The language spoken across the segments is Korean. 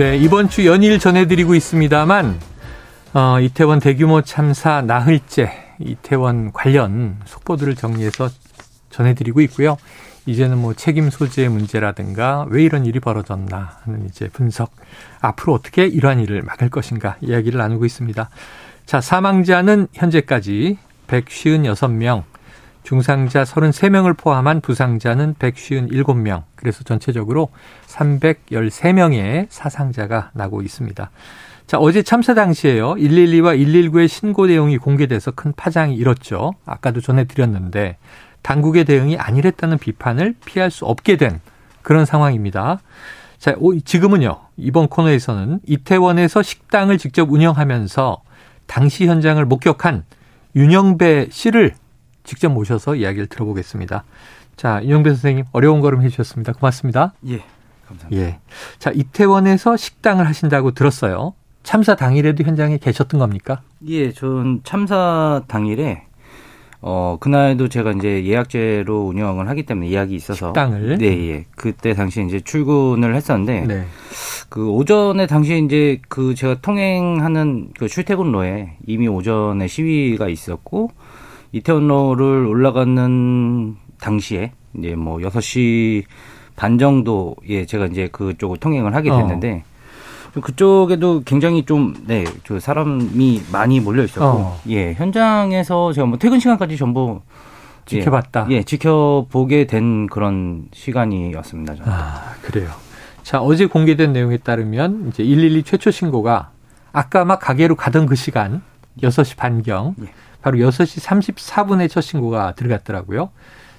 네, 이번 주 연일 전해드리고 있습니다만, 어, 이태원 대규모 참사 나흘째, 이태원 관련 속보들을 정리해서 전해드리고 있고요. 이제는 뭐 책임 소재의 문제라든가 왜 이런 일이 벌어졌나 하는 이제 분석, 앞으로 어떻게 이러한 일을 막을 것인가 이야기를 나누고 있습니다. 자, 사망자는 현재까지 156명, 중상자 33명을 포함한 부상자는 157명. 그래서 전체적으로 313명의 사상자가 나고 있습니다. 자, 어제 참사 당시에요. 112와 119의 신고 내용이 공개돼서 큰 파장이 일었죠. 아까도 전해드렸는데 당국의 대응이 안일했다는 비판을 피할 수 없게 된 그런 상황입니다. 자, 지금은요. 이번 코너에서는 이태원에서 식당을 직접 운영하면서 당시 현장을 목격한 윤영배 씨를 직접 모셔서 이야기를 들어보겠습니다. 자, 윤영배 선생님 어려운 걸음 해주셨습니다. 고맙습니다. 예, 감사합니다. 예. 자, 이태원에서 식당을 하신다고 들었어요. 참사 당일에도 현장에 계셨던 겁니까? 예, 전 참사 당일에 어 그날도 제가 이제 예약제로 운영을 하기 때문에 예약이 있어서 식당을 네, 예. 그때 당시 이제 출근을 했었는데 네. 그 오전에 당시에 이제 그 제가 통행하는 그 출퇴근로에 이미 오전에 시위가 있었고 이태원로를 올라가는 당시에 이제 뭐 6시 반 정도에 제가 이제 그쪽을 통행을 하게 됐는데 어. 그쪽에도 굉장히 좀, 네, 저 사람이 많이 몰려 있었고, 어. 예, 현장에서 제가 뭐 퇴근 시간까지 전부 지켜봤다. 예, 예, 지켜보게 된 그런 시간이었습니다. 저는. 아, 그래요. 자, 어제 공개된 내용에 따르면 이제 112 최초 신고가 아까 막 가게로 가던 그 시간 6시 반경 예. 바로 6시 34분에 첫 신고가 들어갔더라고요.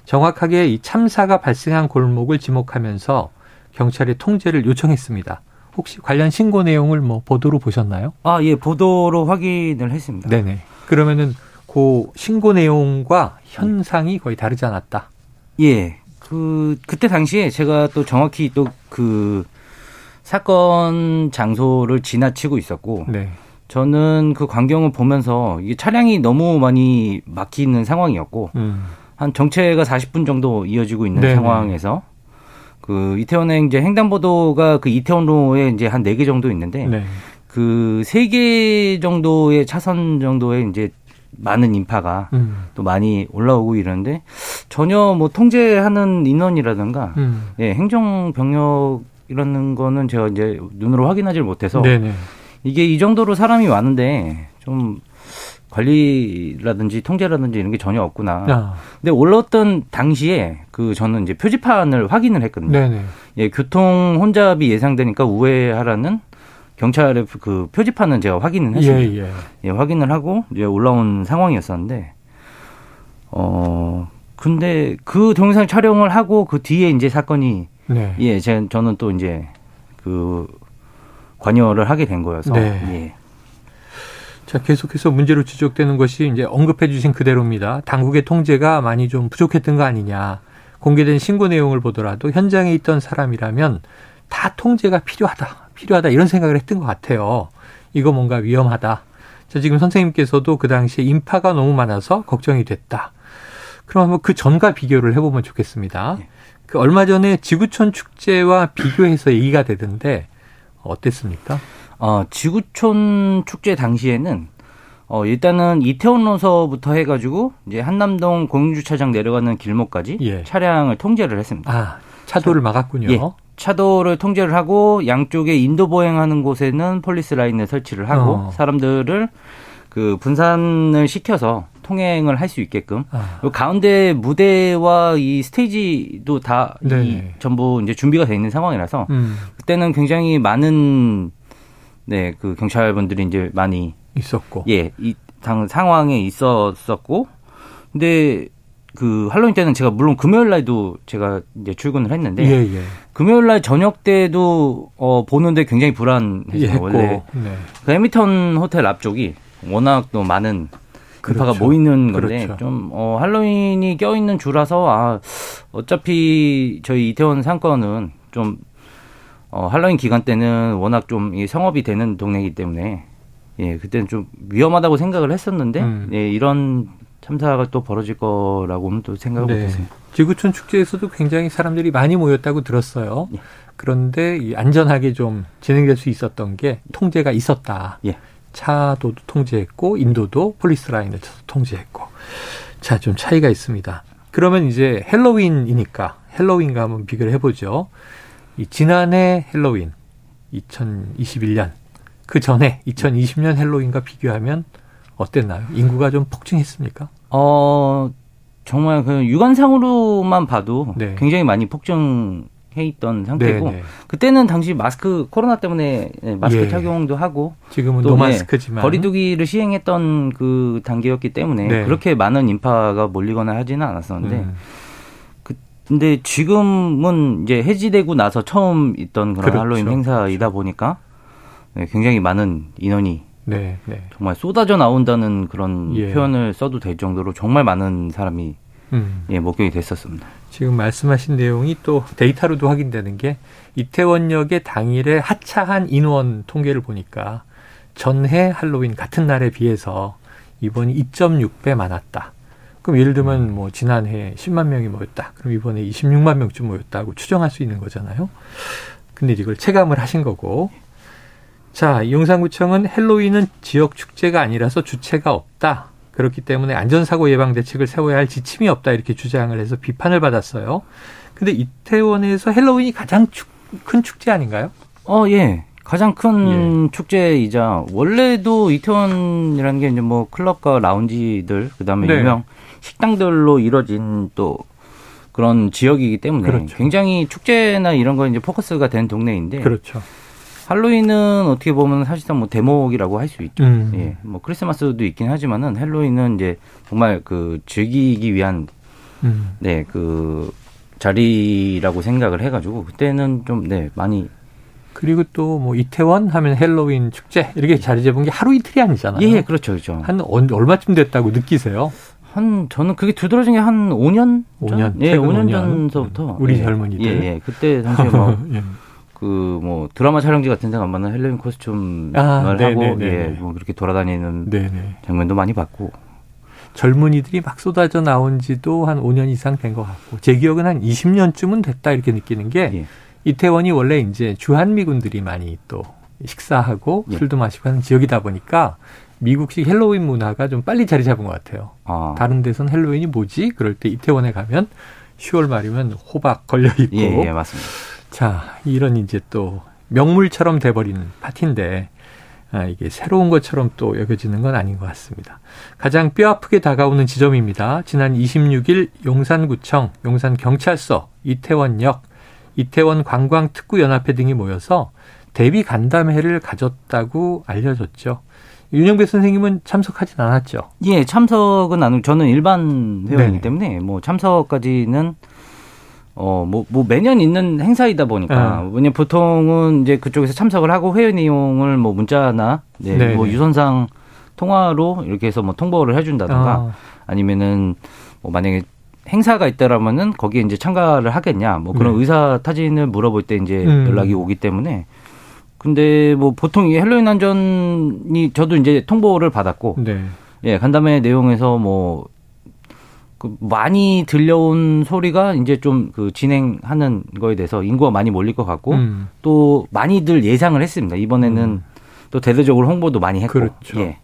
정확하게 이 참사가 발생한 골목을 지목하면서 경찰에 통제를 요청했습니다. 혹시 관련 신고 내용을 뭐 보도로 보셨나요? 아, 예, 보도로 확인을 했습니다. 네네. 그러면은 그 신고 내용과 현상이 거의 다르지 않았다. 예. 그 그때 당시에 제가 또 정확히 또 그 사건 장소를 지나치고 있었고 네. 저는 그 광경을 보면서 이게 차량이 너무 많이 막히는 상황이었고 음. 한 정체가 40분 정도 이어지고 있는 네네. 상황에서 그 이태원에 이제 횡단보도가 그 이태원로에 이제 한 네 개 정도 있는데 네. 그세 개 정도의 차선 정도에 이제 많은 인파가 음. 또 많이 올라오고 이러는데 전혀 뭐 통제하는 인원이라든가 음. 예, 행정 병력이라는 거는 제가 이제 눈으로 확인하지를 못해서 네네. 이게 이 정도로 사람이 많은데 좀 관리라든지 통제라든지 이런 게 전혀 없구나. 아. 근데 올라왔던 당시에 그 저는 이제 표지판을 확인을 했거든요. 네네. 예, 교통 혼잡이 예상되니까 우회하라는 경찰의 그 표지판은 제가 확인을 했습니다. 예, 예. 예, 확인을 하고 이제 올라온 상황이었었는데 어 근데 그 동영상 촬영을 하고 그 뒤에 이제 사건이 네. 예, 제, 저는 또 이제 그 관여를 하게 된 거여서. 네. 예. 자, 계속해서 문제로 지적되는 것이 이제 언급해 주신 그대로입니다. 당국의 통제가 많이 좀 부족했던 거 아니냐. 공개된 신고 내용을 보더라도 현장에 있던 사람이라면 다 통제가 필요하다. 필요하다. 이런 생각을 했던 것 같아요. 이거 뭔가 위험하다. 자, 지금 선생님께서도 그 당시에 인파가 너무 많아서 걱정이 됐다. 그럼 한번 그 전과 비교를 해보면 좋겠습니다. 네. 그 얼마 전에 지구촌 축제와 비교해서 얘기가 되던데 어땠습니까? 어, 지구촌 축제 당시에는 어, 일단은 이태원로서부터 해가지고 이제 한남동 공유주차장 내려가는 길목까지 예. 차량을 통제를 했습니다. 아, 차도를 막았군요. 예, 차도를 통제를 하고 양쪽에 인도 보행하는 곳에는 폴리스 라인을 설치를 하고 어. 사람들을 그 분산을 시켜서 통행을 할 수 있게끔 아. 가운데 무대와 이 스테이지도 다 이 전부 이제 준비가 돼 있는 상황이라서 음. 그때는 굉장히 많은 네, 그 경찰분들이 이제 많이 있었고. 예, 이 당, 상황에 있었었고. 근데 그 할로윈 때는 제가 물론 금요일 날도 제가 이제 출근을 했는데 예, 예. 금요일 날 저녁 때도 어 보는데 굉장히 불안해요. 원래 네. 그 해미턴 호텔 앞쪽이 워낙 또 많은 그렇죠. 인파가 모이는 건데 그렇죠. 좀 어, 할로윈이 껴있는 주라서 아 어차피 저희 이태원 상권은 좀 어, 할로윈 기간 때는 워낙 좀 성업이 되는 동네이기 때문에 예 그때는 좀 위험하다고 생각을 했었는데 음. 예, 이런 참사가 또 벌어질 거라고는 또 생각을 네. 못했어요. 지구촌 축제에서도 굉장히 사람들이 많이 모였다고 들었어요. 예. 그런데 안전하게 좀 진행될 수 있었던 게 통제가 있었다. 예. 차도 통제했고 인도도 폴리스 라인을 통제했고 자 좀 차이가 있습니다. 그러면 이제 헬로윈이니까 헬로윈과 한번 비교를 해보죠. 이 지난해 헬로윈 2021년 그 전에 2020년 헬로윈과 비교하면 어땠나요? 인구가 좀 폭증했습니까? 어 정말 그 육안상으로만 봐도 네. 굉장히 많이 폭증 해 있던 상태고 네네. 네. 그때는 당시 마스크 코로나 때문에 네, 마스크 예. 착용도 하고 지금은 또 노마스크지만 네, 거리두기를 시행했던 그 단계였기 때문에 네. 그렇게 많은 인파가 몰리거나 하지는 않았었는데 음. 그, 근데 지금은 이제 해지되고 나서 처음 있던 그런 그렇죠. 할로윈 행사이다 보니까 네, 굉장히 많은 인원이 네, 네. 정말 쏟아져 나온다는 그런 예. 표현을 써도 될 정도로 정말 많은 사람이 음. 예, 목격이 됐었습니다. 지금 말씀하신 내용이 또 데이터로도 확인되는 게 이태원역의 당일에 하차한 인원 통계를 보니까 전해 할로윈 같은 날에 비해서 이번이 2.6배 많았다. 그럼 예를 들면 뭐 지난해 10만 명이 모였다. 그럼 이번에 26만 명쯤 모였다고 추정할 수 있는 거잖아요. 근데 이걸 체감을 하신 거고. 자, 용산구청은 헬로윈은 지역 축제가 아니라서 주최가 없다. 그렇기 때문에 안전사고 예방 대책을 세워야 할 지침이 없다 이렇게 주장을 해서 비판을 받았어요. 근데 이태원에서 헬로윈이 가장 축, 큰 축제 아닌가요? 어, 예. 가장 큰 예. 축제이자 원래도 이태원이라는 게 이제 뭐 클럽과 라운지들 그다음에 네. 유명 식당들로 이뤄진 또 그런 지역이기 때문에 그렇죠. 굉장히 축제나 이런 거 이제 포커스가 된 동네인데 그렇죠. 할로윈은 어떻게 보면 사실상 뭐 대목이라고 할 수 있죠. 음. 예. 뭐 크리스마스도 있긴 하지만은 할로윈은 이제 정말 그 즐기기 위한 음. 네, 그 자리라고 생각을 해 가지고 그때는 좀 네, 많이 그리고 또 뭐 이태원 하면 헬로윈 축제 이렇게 자리 잡은 게 하루 이틀이 아니잖아요. 예, 그렇죠. 그렇죠. 한 얼마쯤 됐다고 느끼세요? 한 저는 그게 두드러진 게 한 5년 5년 예, 5년, 5년 전서부터 우리 예, 젊은이들 예, 예. 그때 당시에 뭐 예. 그 뭐 드라마 촬영지 같은 데 가면은 헬로윈 costume을 아, 하고 네, 네, 네, 예, 뭐 그렇게 돌아다니는 네네. 장면도 많이 봤고 젊은이들이 막 쏟아져 나온 지도 한 5년 이상 된 것 같고 제 기억은 한 20년쯤은 됐다 이렇게 느끼는 게 예. 이태원이 원래 이제 주한미군들이 많이 또 식사하고 예. 술도 마시고 하는 지역이다 보니까 미국식 헬로윈 문화가 좀 빨리 자리 잡은 것 같아요. 아. 다른 데선 헬로윈이 뭐지? 그럴 때 이태원에 가면 10월 말이면 호박 걸려 있고 예, 예, 맞습니다. 자, 이런 이제 또 명물처럼 돼버리는 파티인데 아, 이게 새로운 것처럼 또 여겨지는 건 아닌 것 같습니다. 가장 뼈 아프게 다가오는 지점입니다. 지난 26일 용산구청, 용산경찰서, 이태원역, 이태원 관광특구연합회 등이 모여서 대비 간담회를 가졌다고 알려졌죠. 윤영배 선생님은 참석하진 않았죠? 예, 참석은 안, 저는 일반 회원이기 네네. 때문에 뭐 참석까지는 어, 뭐, 뭐 매년 있는 행사이다 보니까, 네. 왜냐면 보통은 이제 그쪽에서 참석을 하고 회의 내용을 뭐 문자나, 네, 네. 뭐 유선상 통화로 이렇게 해서 뭐 통보를 해준다든가, 아. 아니면은 뭐 만약에 행사가 있다라면은 거기에 이제 참가를 하겠냐, 뭐 그런 네. 의사 타진을 물어볼 때 이제 음. 연락이 오기 때문에, 근데 뭐 보통 이 헬로윈 안전이 저도 이제 통보를 받았고, 네. 예, 간담회 내용에서 뭐 그 많이 들려온 소리가 이제 좀 그 진행하는 거에 대해서 인구가 많이 몰릴 것 같고 음. 또 많이들 예상을 했습니다. 이번에는 음. 또 대대적으로 홍보도 많이 했고 그렇죠. 예.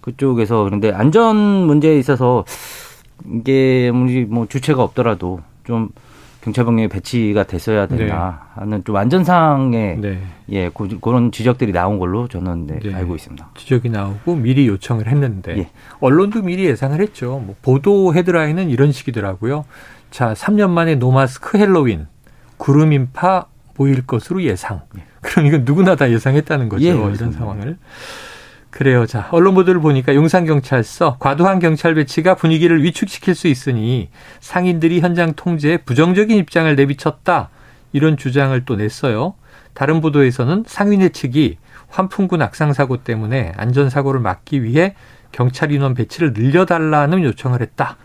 그쪽에서 그런데 안전 문제에 있어서 이게 뭐 주체가 없더라도 좀 경찰병력이 배치가 됐어야 된다 네. 하는 좀 안전상의 네. 예 고, 그런 지적들이 나온 걸로 저는 네, 네. 알고 있습니다. 지적이 나오고 미리 요청을 했는데 예. 언론도 미리 예상을 했죠. 뭐 보도 헤드라인은 이런 식이더라고요. 자, 3년 만에 노마스크 헬로윈 구름 인파 보일 것으로 예상. 예. 그럼 이건 누구나 다 예상했다는 거죠. 예, 이런 상황을. 그래요. 자, 언론 보도를 보니까 용산경찰서 과도한 경찰 배치가 분위기를 위축시킬 수 있으니 상인들이 현장 통제에 부정적인 입장을 내비쳤다. 이런 주장을 또 냈어요. 다른 보도에서는 상인회 측이 환풍구 낙상 사고 때문에 안전 사고를 막기 위해 경찰 인원 배치를 늘려달라는 요청을 했다.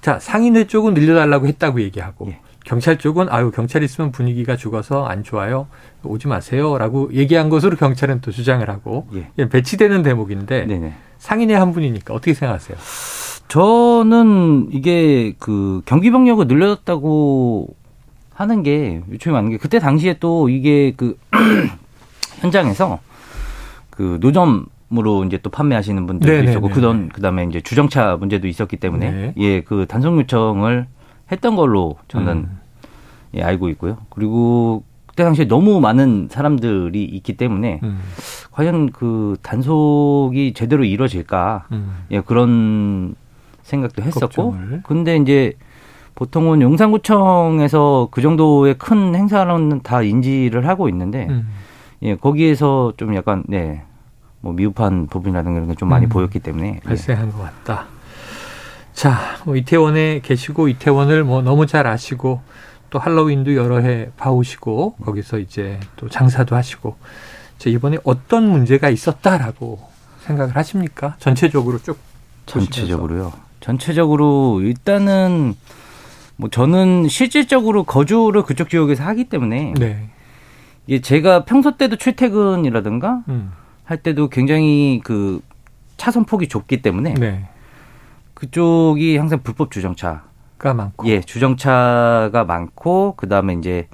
자, 상인회 쪽은 늘려달라고 했다고 얘기하고 예. 경찰 쪽은 아유 경찰 있으면 분위기가 죽어서 안 좋아요 오지 마세요라고 얘기한 것으로 경찰은 또 주장을 하고 예. 배치되는 대목인데 네네. 상인의 한 분이니까 어떻게 생각하세요? 저는 이게 그 경비 병력을 늘렸다고 하는 게 요즘에 맞는 게 그때 당시에 또 이게 그 현장에서 그 노점 으로 이제 또 판매하시는 분들도 네네네네. 있었고 그던 그다음에 이제 주정차 문제도 있었기 때문에 네. 예그 단속 요청을 했던 걸로 저는 음. 예, 알고 있고요. 그리고 그때 당시에 너무 많은 사람들이 있기 때문에 음. 과연 그 단속이 제대로 이루어질까 음. 예 그런 생각도 했었고 걱정을. 근데 이제 보통은 용산구청에서 그 정도의 큰 행사는 다 인지를 하고 있는데 음. 예 거기에서 좀 약간 네 뭐 미흡한 부분이라든가 이런 게 좀 많이 음. 보였기 때문에 발생한 예. 것 같다. 자, 뭐 이태원에 계시고 이태원을 뭐 너무 잘 아시고 또 할로윈도 여러 해 봐오시고 거기서 이제 또 장사도 하시고 자, 이번에 어떤 문제가 있었다라고 생각을 하십니까? 전체적으로 쭉 전체적으로요. 전체적으로 일단은 뭐 저는 실질적으로 거주를 그쪽 지역에서 하기 때문에 네. 이게 제가 평소 때도 출퇴근이라든가 음. 할 때도 굉장히 그 차선 폭이 좁기 때문에 네. 그쪽이 항상 불법 주정차가 많고 예, 주정차가 많고 그 다음에 이제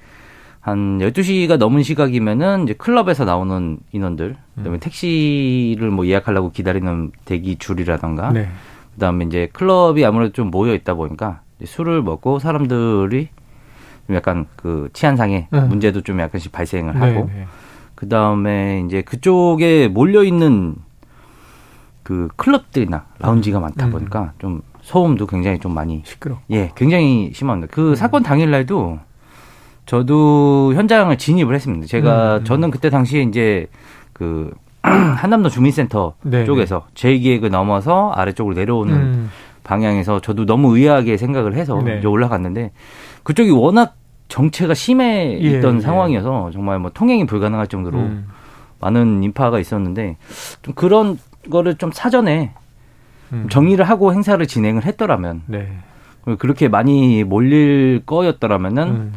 한 12시가 넘은 시각이면은 이제 클럽에서 나오는 인원들, 그다음에 음. 택시를 뭐 예약하려고 기다리는 대기 줄이라던가 네. 그다음에 이제 클럽이 아무래도 좀 모여 있다 보니까 술을 먹고 사람들이 좀 약간 그 치안상의 음. 문제도 좀 약간씩 발생을 하고 네, 네. 그다음에 이제 그쪽에 몰려 있는 그 클럽들이나 라운지가 많다 음. 보니까 좀 소음도 굉장히 좀 많이 시끄러. 예, 굉장히 심합니다. 그 음. 사건 당일 날도 저도 현장을 진입을 했습니다. 제가 음. 저는 그때 당시에 이제 그 한남도 주민센터 네 쪽에서 제2기획을 넘어서 아래쪽으로 내려오는 음. 방향에서 저도 너무 의아하게 생각을 해서 네. 이제 올라갔는데 그쪽이 워낙 정체가 심해 있던 예, 상황이어서 예. 정말 뭐 통행이 불가능할 정도로 음. 많은 인파가 있었는데 좀 그런 거를 좀 사전에 음. 정리를 하고 행사를 진행을 했더라면 네. 그렇게 많이 몰릴 거였더라면은 음.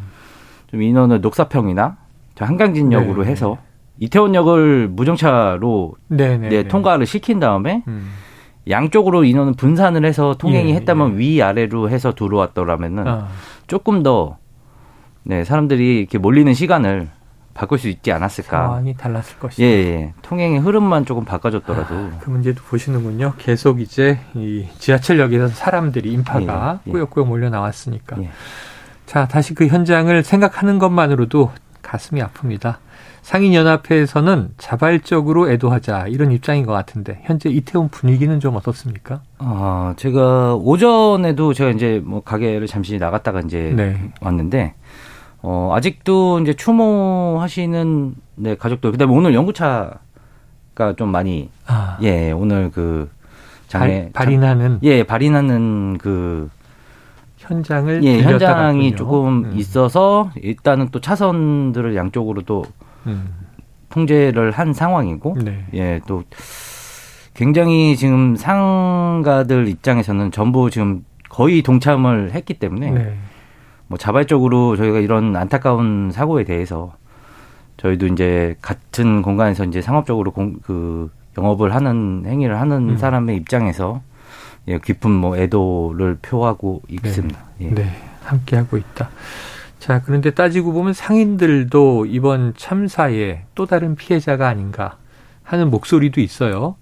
좀 인원을 녹사평이나 한강진역으로 네. 해서 이태원역을 무정차로 네, 네, 네, 통과를 시킨 다음에 음. 양쪽으로 인원을 분산을 해서 통행이 예, 했다면 예. 위 아래로 해서 들어왔더라면은 아. 조금 더 네, 사람들이 이렇게 몰리는 시간을 바꿀 수 있지 않았을까. 상황이 달랐을 것이다. 예, 예. 통행의 흐름만 조금 바꿔줬더라도. 아, 그 문제도 보시는군요. 계속 이제 이 지하철역에서 사람들이 인파가 예, 예. 꾸역꾸역 몰려 나왔으니까. 예. 자, 다시 그 현장을 생각하는 것만으로도 가슴이 아픕니다. 상인연합회에서는 자발적으로 애도하자 이런 입장인 것 같은데 현재 이태원 분위기는 좀 어떻습니까? 아, 제가 오전에도 제가 이제 뭐 가게를 잠시 나갔다가 이제 네. 왔는데 어, 아직도 이제 추모하시는 네, 가족들, 그 다음에 오늘 연구차가 좀 많이, 아. 예, 오늘 그, 장에. 발, 발인하는? 예, 발인하는 그, 현장을 예, 현장이 조금 음. 있어서 일단은 또 차선들을 양쪽으로 또 음. 통제를 한 상황이고, 네. 예, 또 굉장히 지금 상가들 입장에서는 전부 지금 거의 동참을 했기 때문에 네. 뭐 자발적으로 저희가 이런 안타까운 사고에 대해서 저희도 이제 같은 공간에서 이제 상업적으로 공, 그 영업을 하는 행위를 하는 음. 사람의 입장에서 예, 깊은 뭐 애도를 표하고 있습니다. 네. 예. 네, 함께 하고 있다. 자, 그런데 따지고 보면 상인들도 이번 참사에 또 다른 피해자가 아닌가 하는 목소리도 있어요.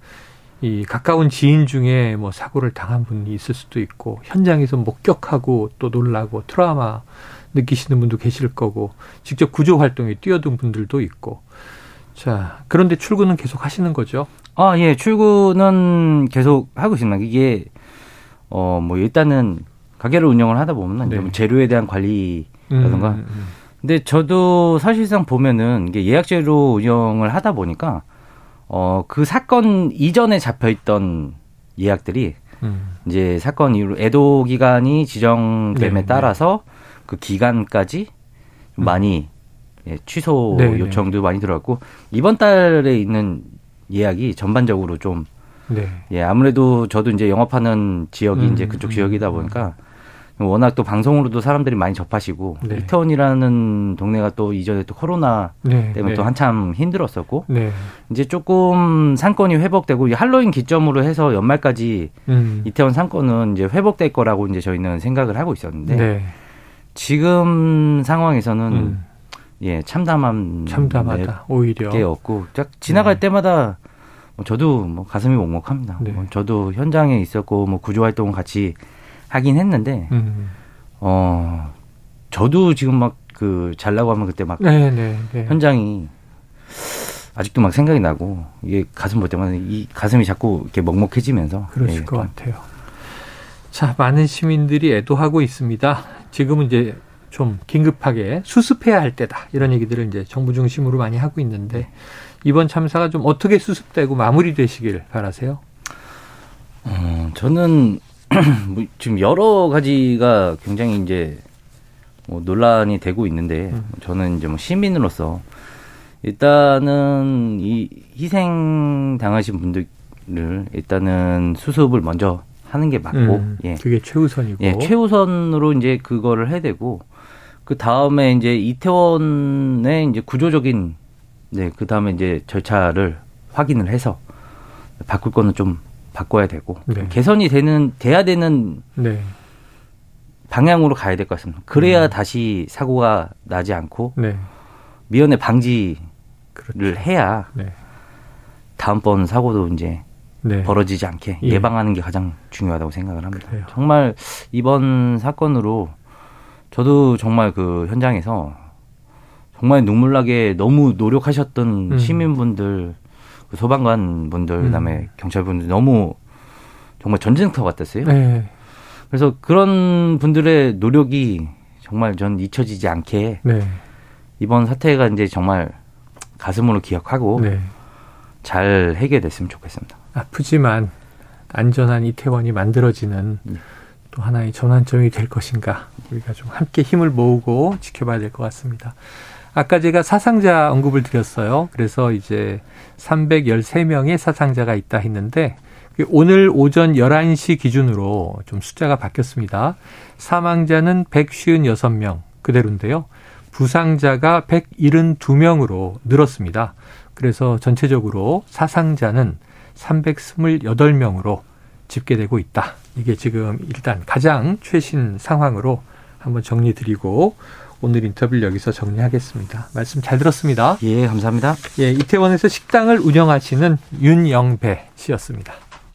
이 가까운 지인 중에 뭐 사고를 당한 분이 있을 수도 있고 현장에서 목격하고 또 놀라고 트라우마 느끼시는 분도 계실 거고 직접 구조 활동에 뛰어든 분들도 있고 자 그런데 출근은 계속 하시는 거죠? 아 예 출근은 계속 하고 있습니다. 이게 어 뭐 일단은 가게를 운영을 하다 보면은 네. 재료에 대한 관리라든가 음, 음, 음. 근데 저도 사실상 보면은 이게 예약 재료 운영을 하다 보니까 어, 그 사건 이전에 잡혀 있던 예약들이 음. 이제 사건 이후로 애도 기간이 지정됨에 네, 네. 따라서 네. 그 기간까지 많이 예, 취소 네, 네 요청도 많이 들어왔고 이번 달에 있는 예약이 전반적으로 좀 네. 예, 아무래도 저도 이제 영업하는 지역이 음, 이제 그쪽 지역이다 보니까 워낙 또 방송으로도 사람들이 많이 접하시고 네. 이태원이라는 동네가 또 이전에 또 코로나 네. 때문에 네. 또 한참 힘들었었고 네. 이제 조금 상권이 회복되고 할로윈 기점으로 해서 연말까지 음. 이태원 상권은 이제 회복될 거라고 이제 저희는 생각을 하고 있었는데 네. 지금 상황에서는 음. 예 참담한 참담하다 오히려 게 없고 지나갈 네. 때마다 뭐 저도 뭐 가슴이 먹먹합니다. 뭐 저도 현장에 있었고 뭐 구조 활동을 같이 하긴 했는데 음. 어 저도 지금 막 그 잘라고 하면 그때 막 네네, 네, 네. 현장이 아직도 막 생각이 나고 이게 가슴 볼 때마다 이 가슴이 자꾸 이렇게 먹먹해지면서 그러실 예, 것 같아요. 자 많은 시민들이 애도하고 있습니다. 지금은 이제 좀 긴급하게 수습해야 할 때다 이런 얘기들을 이제 정부 중심으로 많이 하고 있는데 이번 참사가 좀 어떻게 수습되고 마무리되시길 바라세요? 어, 저는 뭐 지금 여러 가지가 굉장히 이제 뭐 논란이 되고 있는데 음. 저는 이제 뭐 시민으로서 일단은 이 희생 당하신 분들을 일단은 수습을 먼저 하는 게 맞고 음, 예 그게 최우선이고 예 최우선으로 이제 그거를 해야 되고 그 다음에 이제 이태원의 이제 구조적인 네그 다음에 이제 절차를 확인을 해서 바꿀 거는 좀 바꿔야 되고 네. 개선이 되는 돼야 되는 네. 방향으로 가야 될 것 같습니다. 그래야 음. 다시 사고가 나지 않고 네. 미연에 방지를 그렇죠. 해야 네. 다음번 사고도 이제 네. 벌어지지 않게 예. 방하는게 가장 중요하다고 생각을 합니다. 그래요. 정말 이번 사건으로 저도 정말 그 현장에서 정말 눈물나게 너무 노력하셨던 음. 시민분들 그 소방관 분들 음. 그다음에 경찰 분들 너무 정말 전쟁터 같았어요. 네. 그래서 그런 분들의 노력이 정말 전 잊혀지지 않게 네. 이번 사태가 이제 정말 가슴으로 기억하고 네. 잘 해결됐으면 좋겠습니다. 아프지만 안전한 이태원이 만들어지는 네. 또 하나의 전환점이 될 것인가 우리가 좀 함께 힘을 모으고 지켜봐야 될 것 같습니다. 아까 제가 사상자 언급을 드렸어요. 그래서 이제 313명의 사상자가 있다 했는데 그 오늘 오전 11시 기준으로 좀 숫자가 바뀌었습니다. 사망자는 156명 그대로인데요. 부상자가 172명으로 늘었습니다. 그래서 전체적으로 사상자는 328명으로 집계되고 있다. 이게 지금 일단 가장 최신 상황으로 한번 정리 드리고 오늘 인터뷰를 여기서 정리하겠습니다. 말씀 잘 들었습니다. 예, 감사합니다. 예, 이태원에서 식당을 운영하시는 윤영배 씨였습니다.